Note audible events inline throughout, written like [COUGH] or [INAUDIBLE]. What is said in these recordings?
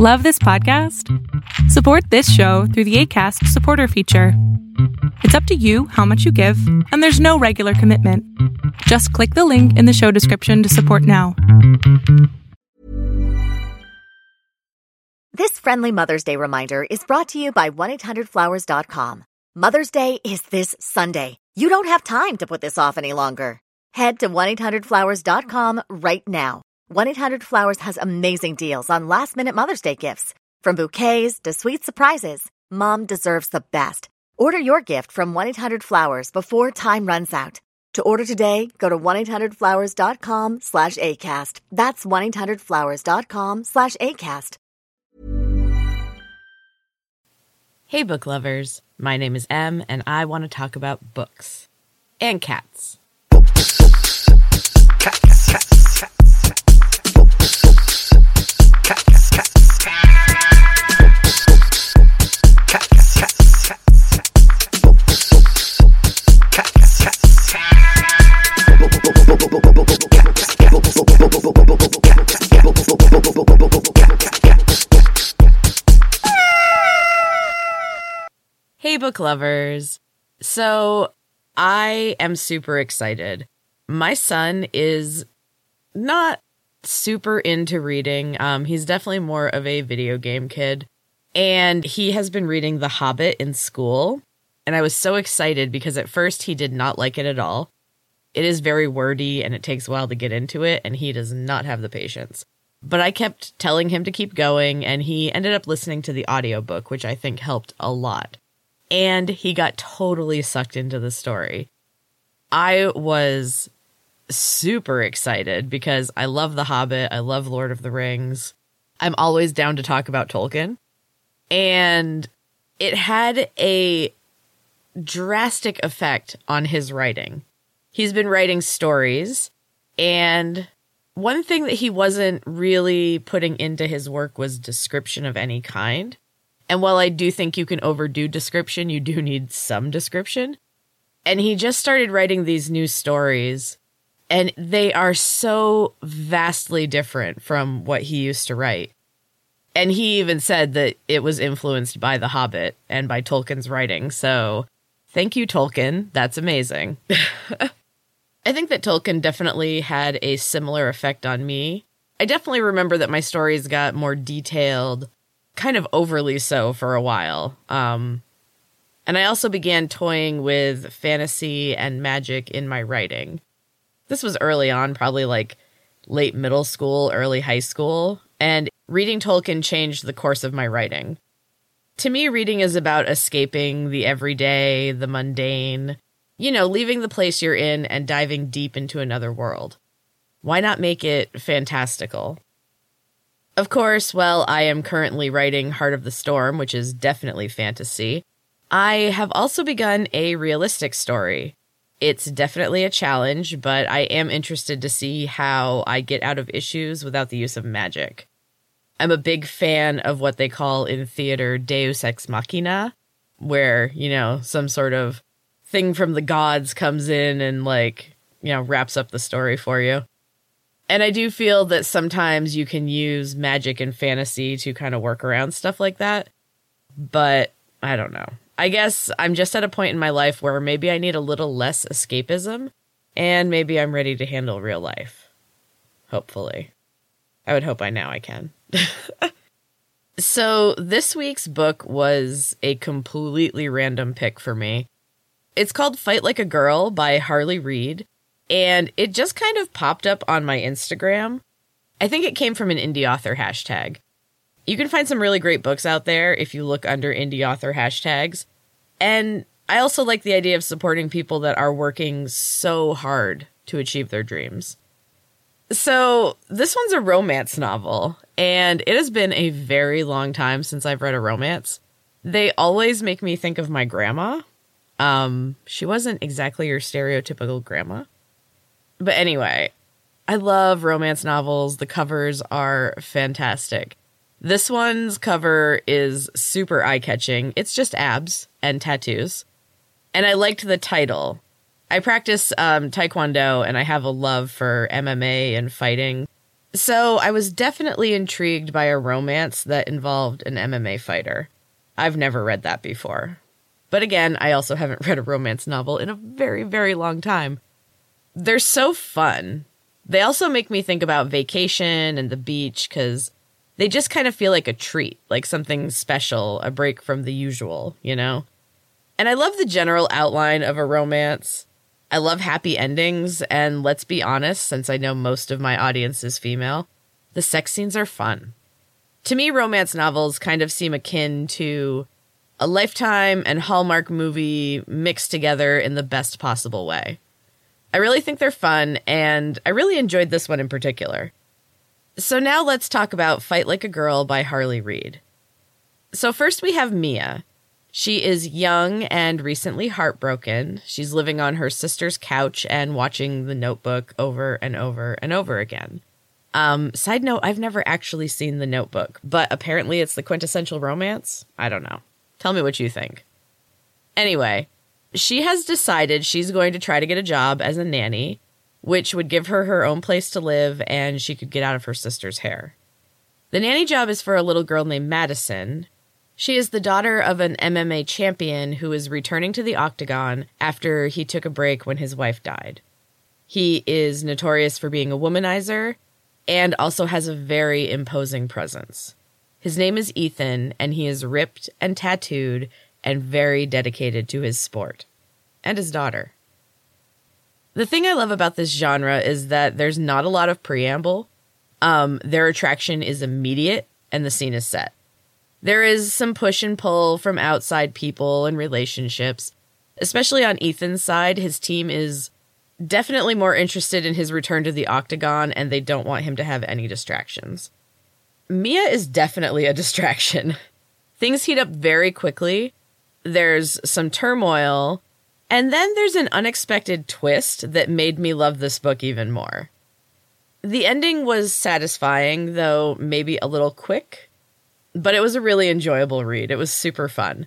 Love this podcast? Support this show through the ACAST supporter feature. It's up to you how much you give, and there's no regular commitment. Just click the link in the show description to support now. This friendly Mother's Day reminder is brought to you by 1-800-Flowers.com. Mother's Day is this Sunday. You don't have time to put this off any longer. Head to 1-800-Flowers.com right now. 1-800-Flowers has amazing deals on last-minute Mother's Day gifts. From bouquets to sweet surprises, Mom deserves the best. Order your gift from 1-800-Flowers before time runs out. To order today, go to 1-800-Flowers.com slash ACAST. That's 1-800-Flowers.com slash ACAST. Hey, book lovers. My name is Em, and I want to talk about books and cats. Hey, book lovers. So, I am super excited. My son is not super into reading. Um, he's definitely more of a video game kid. And he has been reading The Hobbit in school. And I was so excited because at first he did not like it at all. It is very wordy and it takes a while to get into it, and he does not have the patience. But I kept telling him to keep going, and he ended up listening to the audiobook, which I think helped a lot. And he got totally sucked into the story. I was super excited because I love The Hobbit, I love Lord of the Rings. I'm always down to talk about Tolkien. And it had a drastic effect on his writing. He's been writing stories, and one thing that he wasn't really putting into his work was description of any kind. And while I do think you can overdo description, you do need some description. And he just started writing these new stories, and they are so vastly different from what he used to write. And he even said that it was influenced by The Hobbit and by Tolkien's writing. So thank you, Tolkien. That's amazing. [LAUGHS] I think that Tolkien definitely had a similar effect on me. I definitely remember that my stories got more detailed, kind of overly so for a while. Um, and I also began toying with fantasy and magic in my writing. This was early on, probably like late middle school, early high school, and reading Tolkien changed the course of my writing. To me, reading is about escaping the everyday, the mundane, you know, leaving the place you're in and diving deep into another world. Why not make it fantastical? Of course, while I am currently writing Heart of the Storm, which is definitely fantasy, I have also begun a realistic story. It's definitely a challenge, but I am interested to see how I get out of issues without the use of magic. I'm a big fan of what they call in theater deus ex machina, where, you know, some sort of thing from the gods comes in and, like, you know, wraps up the story for you. And I do feel that sometimes you can use magic and fantasy to kind of work around stuff like that. But I don't know. I guess I'm just at a point in my life where maybe I need a little less escapism and maybe I'm ready to handle real life. Hopefully. I would hope by now I can. [LAUGHS] so, this week's book was a completely random pick for me. It's called Fight Like a Girl by Harley Reid, and it just kind of popped up on my Instagram. I think it came from an indie author hashtag. You can find some really great books out there if you look under indie author hashtags. And I also like the idea of supporting people that are working so hard to achieve their dreams. So, this one's a romance novel, and it has been a very long time since I've read a romance. They always make me think of my grandma. Um, she wasn't exactly your stereotypical grandma. But anyway, I love romance novels. The covers are fantastic. This one's cover is super eye catching. It's just abs and tattoos. And I liked the title. I practice um, Taekwondo and I have a love for MMA and fighting. So I was definitely intrigued by a romance that involved an MMA fighter. I've never read that before. But again, I also [LAUGHS] haven't read a romance novel in a very, very long time. They're so fun. They also make me think about vacation and the beach because they just kind of feel like a treat, like something special, a break from the usual, you know? And I love the general outline of a romance. I love happy endings, and let's be honest, since I know most of my audience is female, the sex scenes are fun. To me, romance novels kind of seem akin to a Lifetime and Hallmark movie mixed together in the best possible way. I really think they're fun, and I really enjoyed this one in particular. So now let's talk about Fight Like a Girl by Harley Reid. So, first we have Mia. She is young and recently heartbroken. She's living on her sister's couch and watching The Notebook over and over and over again. Um, side note, I've never actually seen The Notebook, but apparently it's the quintessential romance. I don't know. Tell me what you think. Anyway, she has decided she's going to try to get a job as a nanny, which would give her her own place to live and she could get out of her sister's hair. The nanny job is for a little girl named Madison, she is the daughter of an MMA champion who is returning to the octagon after he took a break when his wife died. He is notorious for being a womanizer and also has a very imposing presence. His name is Ethan, and he is ripped and tattooed and very dedicated to his sport and his daughter. The thing I love about this genre is that there's not a lot of preamble. Um, their attraction is immediate and the scene is set. There is some push and pull from outside people and relationships. Especially on Ethan's side, his team is definitely more interested in his return to the octagon and they don't want him to have any distractions. Mia is definitely a [LAUGHS] distraction. Things heat up very quickly. There's some turmoil, and then there's an unexpected twist that made me love this book even more. The ending was satisfying, though maybe a little quick but it was a really enjoyable read. It was super fun.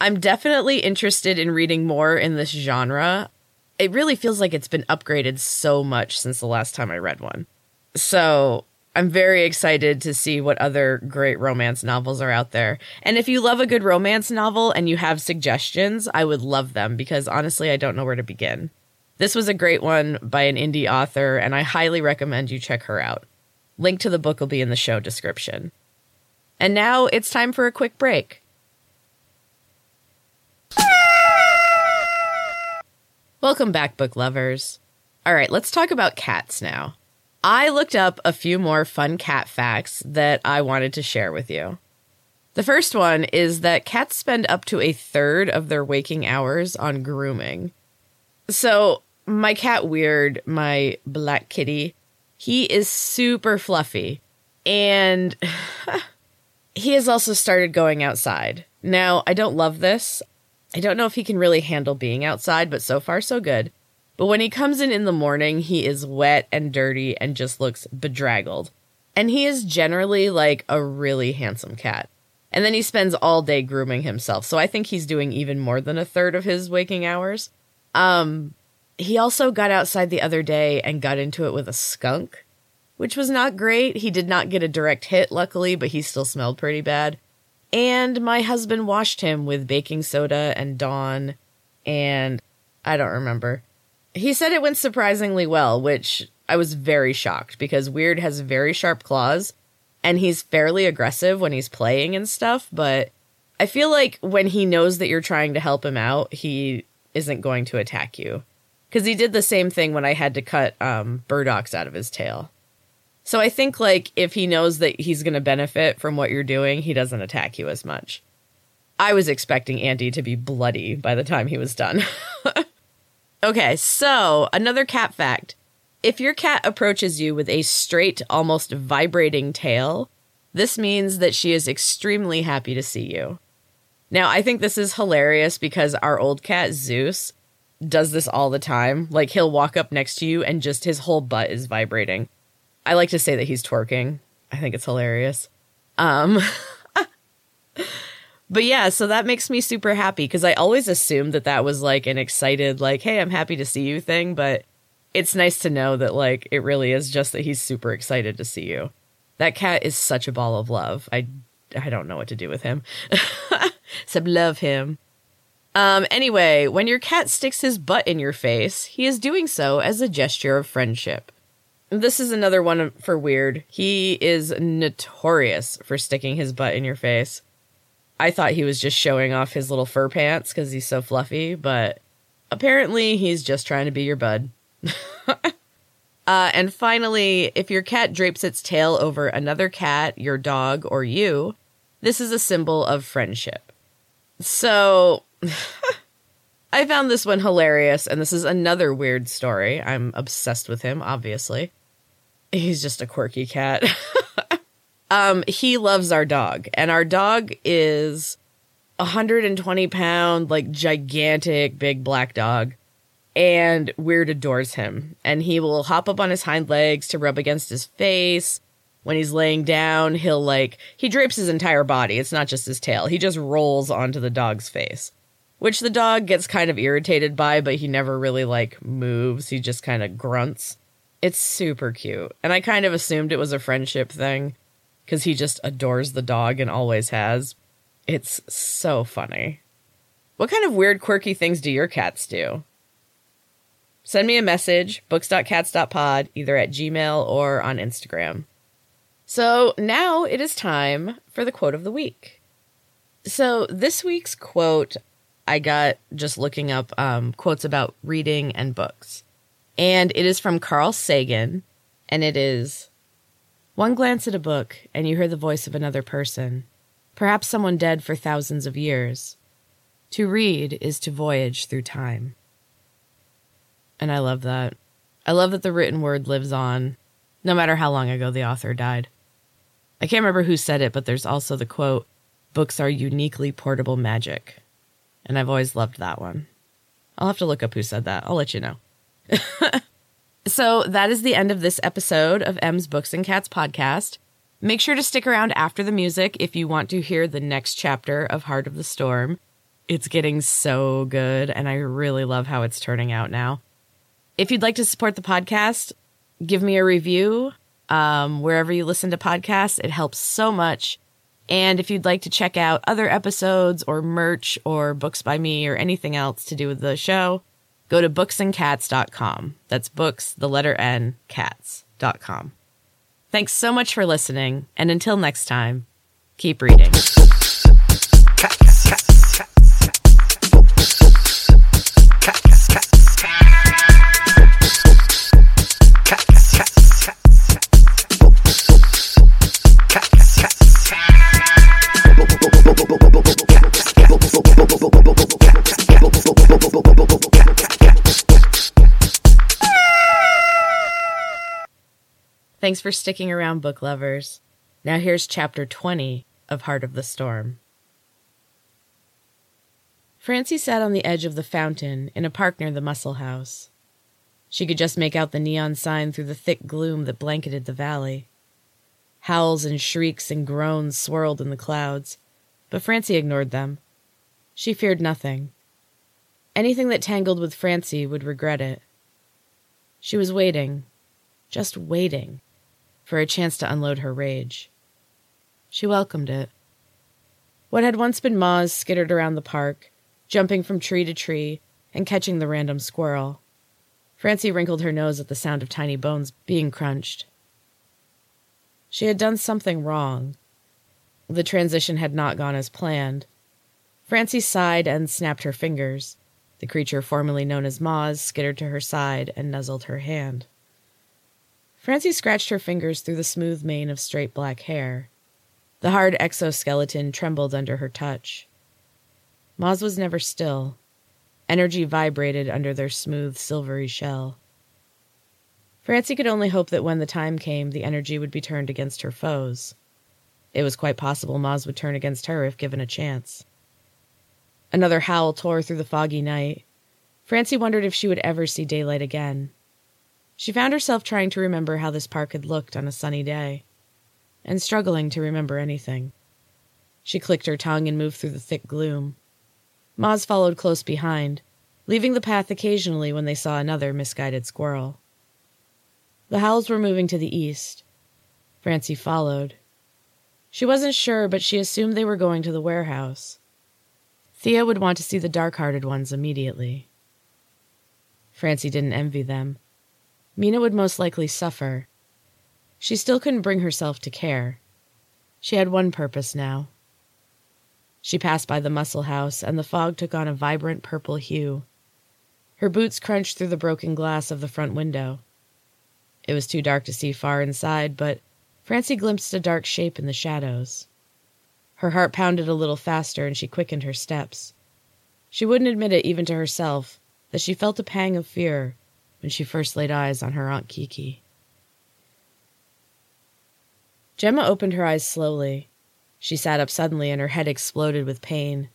I'm definitely interested in reading more in this genre. It really feels like it's been upgraded so much since the last time I read one. So I'm very excited to see what other great romance novels are out there. And if you love a good romance novel and you have suggestions, I would love them because honestly, I don't know where to begin. This was a great one by an indie author, and I highly recommend you check her out. Link to the book will be in the show description. And now it's time for a quick break. Welcome back, book lovers. All right, let's talk about cats now. I looked up a few more fun cat facts that I wanted to share with you. The first one is that cats spend up to a third of their waking hours on grooming. So, my cat Weird, my black kitty, he is super fluffy. And [LAUGHS] he has also started going outside. Now, I don't love this. I don't know if he can really handle being outside, but so far, so good. But when he comes in in the morning, he is wet and dirty and just looks bedraggled. And he is generally like a really handsome cat. And then he spends all day grooming himself. So I think he's doing even more than a third of his waking hours. Um, he also got outside the other day and got into it with a skunk which was not great. He did not get a direct hit, luckily, but he still smelled pretty bad. And my husband washed him with baking soda and Dawn, and I don't remember. He said it went surprisingly well, which I was very shocked because Weird has very sharp claws and he's fairly aggressive when he's playing and stuff, but I feel like when he knows that you're trying to help him out, he isn't going to attack you. Because he did the same thing when I had to cut um, burdocks out of his tail. So I think like if he knows that he's going to benefit from what you're doing, he doesn't attack you as much. I was expecting Andy to be bloody by the time he was done. [LAUGHS] okay, so another cat fact. If your cat approaches you with a straight, almost vibrating tail, this means that she is extremely happy to see you. Now, I think this is hilarious because our old cat, Zeus, does this all the time. Like, he'll walk up next to you and just his whole butt is vibrating. I like to say that he's twerking. I think it's hilarious. Um, [LAUGHS] but yeah, so that makes me super happy because I always assumed that that was like an excited, like, hey, I'm happy to see you thing. But it's nice to know that like it really is just that he's super excited to see you. That cat is such a ball of love. I I don't know what to do with him. [LAUGHS] Except love him. Um anyway, when your cat sticks his butt in your face, he is doing so as a gesture of friendship. This is another one for weird. He is notorious for sticking his butt in your face. I thought he was just showing off his little fur pants because he's so fluffy, but apparently he's just trying to be your bud. [LAUGHS] uh, and finally, if your cat drapes its tail over another cat, your dog, or you, this is a symbol of friendship. So, [LAUGHS] I found this one hilarious, and this is another weird story. I'm obsessed with him, obviously. He's just a quirky cat. [LAUGHS] um, he loves our dog, and our dog is a 120 pound, like gigantic, big black dog. And Weird adores him, and he will hop up on his hind legs to rub against his face. When he's laying down, he'll like, he drapes his entire body. It's not just his tail. He just rolls onto the dog's face, which the dog gets kind of irritated by, but he never really like moves. He just kind of grunts. It's super cute. And I kind of assumed it was a friendship thing because he just adores the dog and always has. It's so funny. What kind of weird, quirky things do your cats do? Send me a message, books.cats.pod, either at Gmail or on Instagram. So now it is time for the quote of the week. So this week's quote I got just looking up um, quotes about reading and books. And it is from Carl Sagan, and it is One glance at a book, and you hear the voice of another person, perhaps someone dead for thousands of years. To read is to voyage through time. And I love that. I love that the written word lives on, no matter how long ago the author died. I can't remember who said it, but there's also the quote Books are uniquely portable magic. And I've always loved that one. I'll have to look up who said that. I'll let you know. [LAUGHS] so that is the end of this episode of Em's Books and Cats podcast. Make sure to stick around after the music if you want to hear the next chapter of Heart of the Storm. It's getting so good, and I really love how it's turning out now. If you'd like to support the podcast, give me a review um, wherever you listen to podcasts. It helps so much. And if you'd like to check out other episodes or merch or books by me or anything else to do with the show, go to booksncats.com. That's books, the letter N, cats.com. Thanks so much for listening, and until next time, keep reading. Thanks for sticking around, book lovers. Now here's chapter 20 of Heart of the Storm. Francie sat on the edge of the fountain in a park near the Muscle House. She could just make out the neon sign through the thick gloom that blanketed the valley. Howls and shrieks and groans swirled in the clouds, but Francie ignored them. She feared nothing. Anything that tangled with Francie would regret it. She was waiting, just waiting for a chance to unload her rage. She welcomed it. What had once been Moz skittered around the park, jumping from tree to tree and catching the random squirrel. Francie wrinkled her nose at the sound of tiny bones being crunched. She had done something wrong. The transition had not gone as planned. Francie sighed and snapped her fingers. The creature formerly known as Moz skittered to her side and nuzzled her hand. Francie scratched her fingers through the smooth mane of straight black hair. The hard exoskeleton trembled under her touch. Moz was never still. Energy vibrated under their smooth, silvery shell. Francie could only hope that when the time came, the energy would be turned against her foes. It was quite possible Moz would turn against her if given a chance. Another howl tore through the foggy night. Francie wondered if she would ever see daylight again. She found herself trying to remember how this park had looked on a sunny day, and struggling to remember anything. She clicked her tongue and moved through the thick gloom. Moz followed close behind, leaving the path occasionally when they saw another misguided squirrel. The howls were moving to the east. Francie followed. She wasn't sure, but she assumed they were going to the warehouse. Thea would want to see the dark hearted ones immediately. Francie didn't envy them. Mina would most likely suffer. She still couldn't bring herself to care. She had one purpose now. She passed by the muscle house, and the fog took on a vibrant purple hue. Her boots crunched through the broken glass of the front window. It was too dark to see far inside, but Francie glimpsed a dark shape in the shadows. Her heart pounded a little faster, and she quickened her steps. She wouldn't admit it even to herself that she felt a pang of fear when she first laid eyes on her Aunt Kiki. Gemma opened her eyes slowly. She sat up suddenly and her head exploded with pain.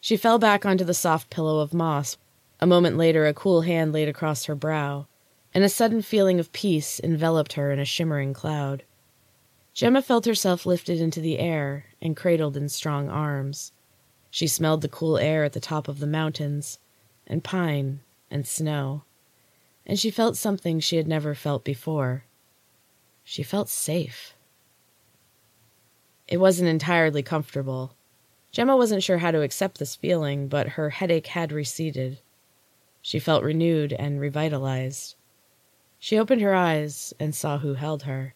She fell back onto the soft pillow of moss. A moment later, a cool hand laid across her brow, and a sudden feeling of peace enveloped her in a shimmering cloud. Gemma felt herself lifted into the air and cradled in strong arms. She smelled the cool air at the top of the mountains, and pine and snow, and she felt something she had never felt before. She felt safe. It wasn't entirely comfortable. Gemma wasn't sure how to accept this feeling, but her headache had receded. She felt renewed and revitalized. She opened her eyes and saw who held her.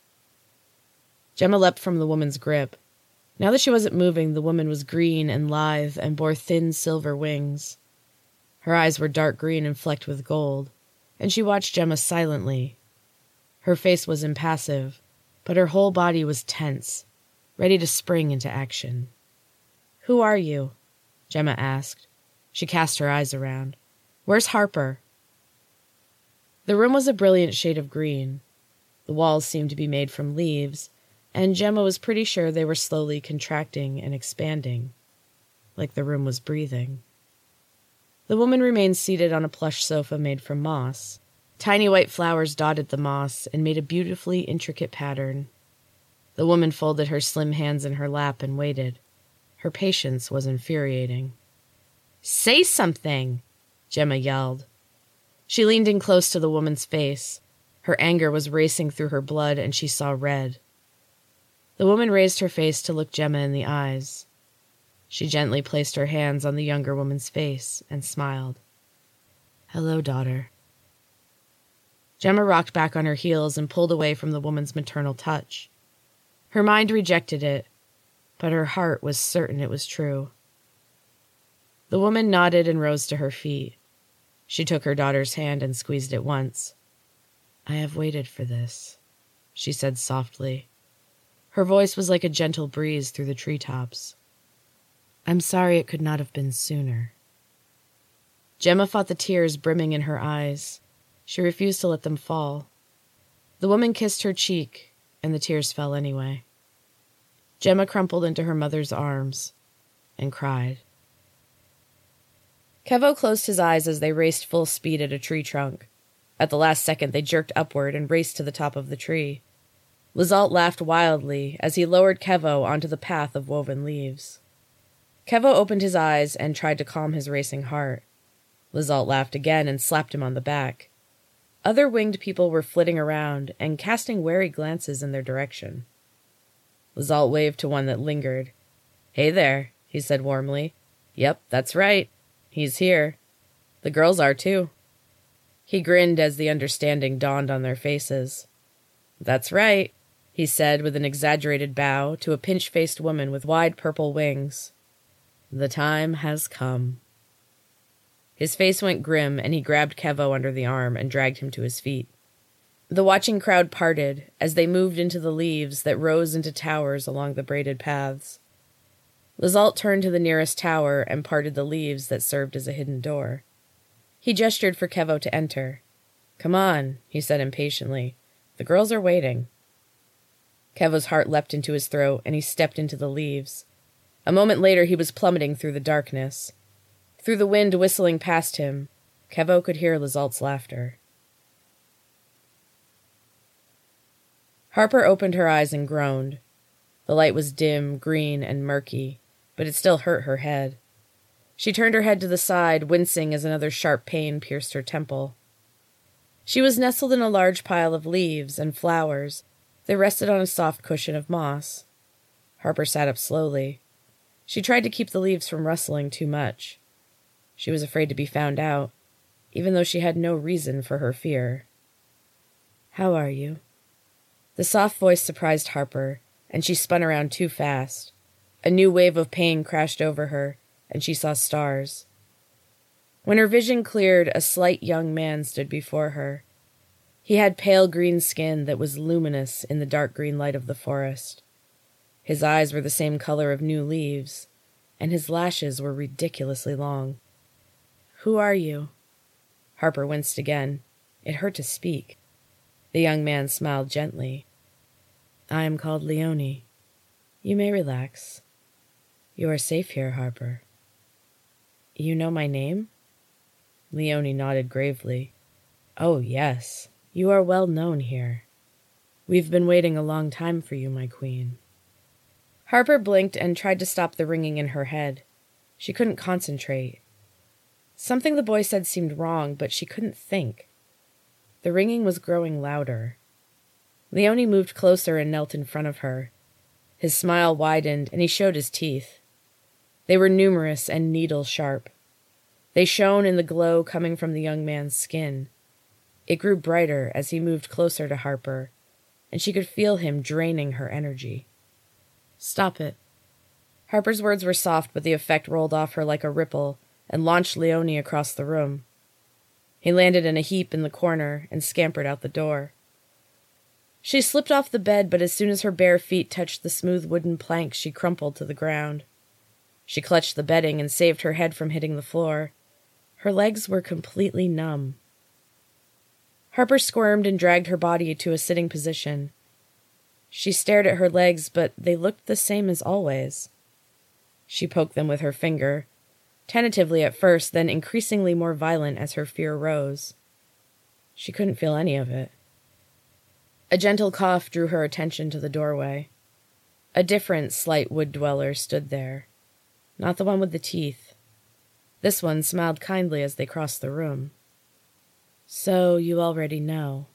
Gemma leapt from the woman's grip. Now that she wasn't moving, the woman was green and lithe and bore thin silver wings. Her eyes were dark green and flecked with gold, and she watched Gemma silently. Her face was impassive, but her whole body was tense, ready to spring into action. Who are you? Gemma asked. She cast her eyes around. Where's Harper? The room was a brilliant shade of green. The walls seemed to be made from leaves, and Gemma was pretty sure they were slowly contracting and expanding, like the room was breathing. The woman remained seated on a plush sofa made from moss. Tiny white flowers dotted the moss and made a beautifully intricate pattern. The woman folded her slim hands in her lap and waited. Her patience was infuriating. Say something! Gemma yelled. She leaned in close to the woman's face. Her anger was racing through her blood, and she saw red. The woman raised her face to look Gemma in the eyes. She gently placed her hands on the younger woman's face and smiled. Hello, daughter. Gemma rocked back on her heels and pulled away from the woman's maternal touch. Her mind rejected it, but her heart was certain it was true. The woman nodded and rose to her feet. She took her daughter's hand and squeezed it once. I have waited for this, she said softly. Her voice was like a gentle breeze through the treetops. I'm sorry it could not have been sooner. Gemma fought the tears brimming in her eyes. She refused to let them fall. The woman kissed her cheek, and the tears fell anyway. Gemma crumpled into her mother's arms and cried. Kevo closed his eyes as they raced full speed at a tree trunk. At the last second, they jerked upward and raced to the top of the tree. Lizault laughed wildly as he lowered Kevo onto the path of woven leaves. Kevo opened his eyes and tried to calm his racing heart. Lizault laughed again and slapped him on the back. Other winged people were flitting around and casting wary glances in their direction. Lizault waved to one that lingered. Hey there, he said warmly. Yep, that's right. He's here. The girls are too. He grinned as the understanding dawned on their faces. That's right, he said with an exaggerated bow to a pinch faced woman with wide purple wings. The time has come. His face went grim, and he grabbed Kevo under the arm and dragged him to his feet. The watching crowd parted as they moved into the leaves that rose into towers along the braided paths. Lizault turned to the nearest tower and parted the leaves that served as a hidden door. He gestured for Kevo to enter. Come on, he said impatiently. The girls are waiting. Kevo's heart leapt into his throat, and he stepped into the leaves. A moment later, he was plummeting through the darkness. Through the wind whistling past him, Kevo could hear Lizault's laughter. Harper opened her eyes and groaned. The light was dim, green, and murky, but it still hurt her head. She turned her head to the side, wincing as another sharp pain pierced her temple. She was nestled in a large pile of leaves and flowers that rested on a soft cushion of moss. Harper sat up slowly. She tried to keep the leaves from rustling too much. She was afraid to be found out, even though she had no reason for her fear. How are you? The soft voice surprised Harper, and she spun around too fast. A new wave of pain crashed over her, and she saw stars. When her vision cleared, a slight young man stood before her. He had pale green skin that was luminous in the dark green light of the forest. His eyes were the same color of new leaves, and his lashes were ridiculously long. Who are you? Harper winced again. It hurt to speak. The young man smiled gently. I am called Leone. You may relax. You are safe here, Harper. You know my name? Leone nodded gravely. Oh, yes. You are well known here. We've been waiting a long time for you, my queen. Harper blinked and tried to stop the ringing in her head. She couldn't concentrate. Something the boy said seemed wrong, but she couldn't think. The ringing was growing louder. Leone moved closer and knelt in front of her. His smile widened, and he showed his teeth. They were numerous and needle sharp. They shone in the glow coming from the young man's skin. It grew brighter as he moved closer to Harper, and she could feel him draining her energy. Stop it. Harper's words were soft, but the effect rolled off her like a ripple and launched Leone across the room. He landed in a heap in the corner and scampered out the door. She slipped off the bed, but as soon as her bare feet touched the smooth wooden planks, she crumpled to the ground. She clutched the bedding and saved her head from hitting the floor. Her legs were completely numb. Harper squirmed and dragged her body to a sitting position. She stared at her legs, but they looked the same as always. She poked them with her finger, tentatively at first, then increasingly more violent as her fear rose. She couldn't feel any of it. A gentle cough drew her attention to the doorway. A different slight wood dweller stood there, not the one with the teeth. This one smiled kindly as they crossed the room. So you already know.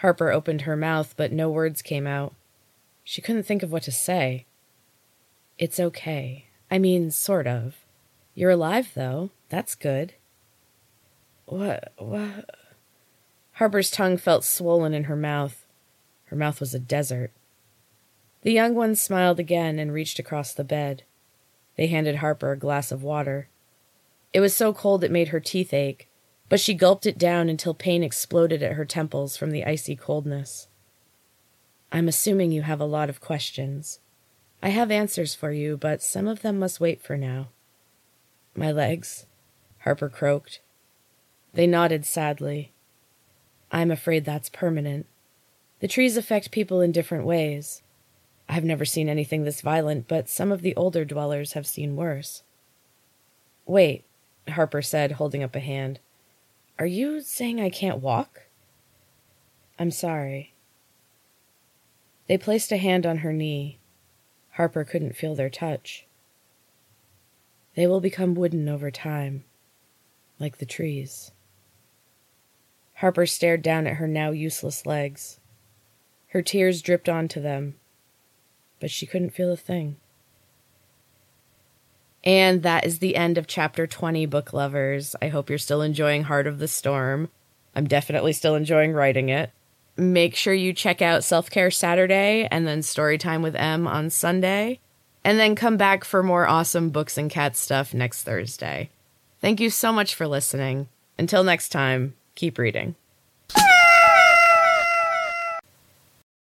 Harper opened her mouth, but no words came out. She couldn't think of what to say. It's okay. I mean, sort of. You're alive, though. That's good. What? What? Harper's tongue felt swollen in her mouth. Her mouth was a desert. The young one smiled again and reached across the bed. They handed Harper a glass of water. It was so cold it made her teeth ache, but she gulped it down until pain exploded at her temples from the icy coldness. I'm assuming you have a lot of questions. I have answers for you, but some of them must wait for now. My legs, Harper croaked. They nodded sadly. I'm afraid that's permanent. The trees affect people in different ways. I've never seen anything this violent, but some of the older dwellers have seen worse. Wait, Harper said, holding up a hand. Are you saying I can't walk? I'm sorry. They placed a hand on her knee. Harper couldn't feel their touch. They will become wooden over time, like the trees. Harper stared down at her now useless legs. Her tears dripped onto them, but she couldn't feel a thing. And that is the end of chapter 20, book lovers. I hope you're still enjoying Heart of the Storm. I'm definitely still enjoying writing it. Make sure you check out Self Care Saturday and then Storytime with Em on Sunday and then come back for more awesome books and cat stuff next Thursday. Thank you so much for listening. Until next time, keep reading.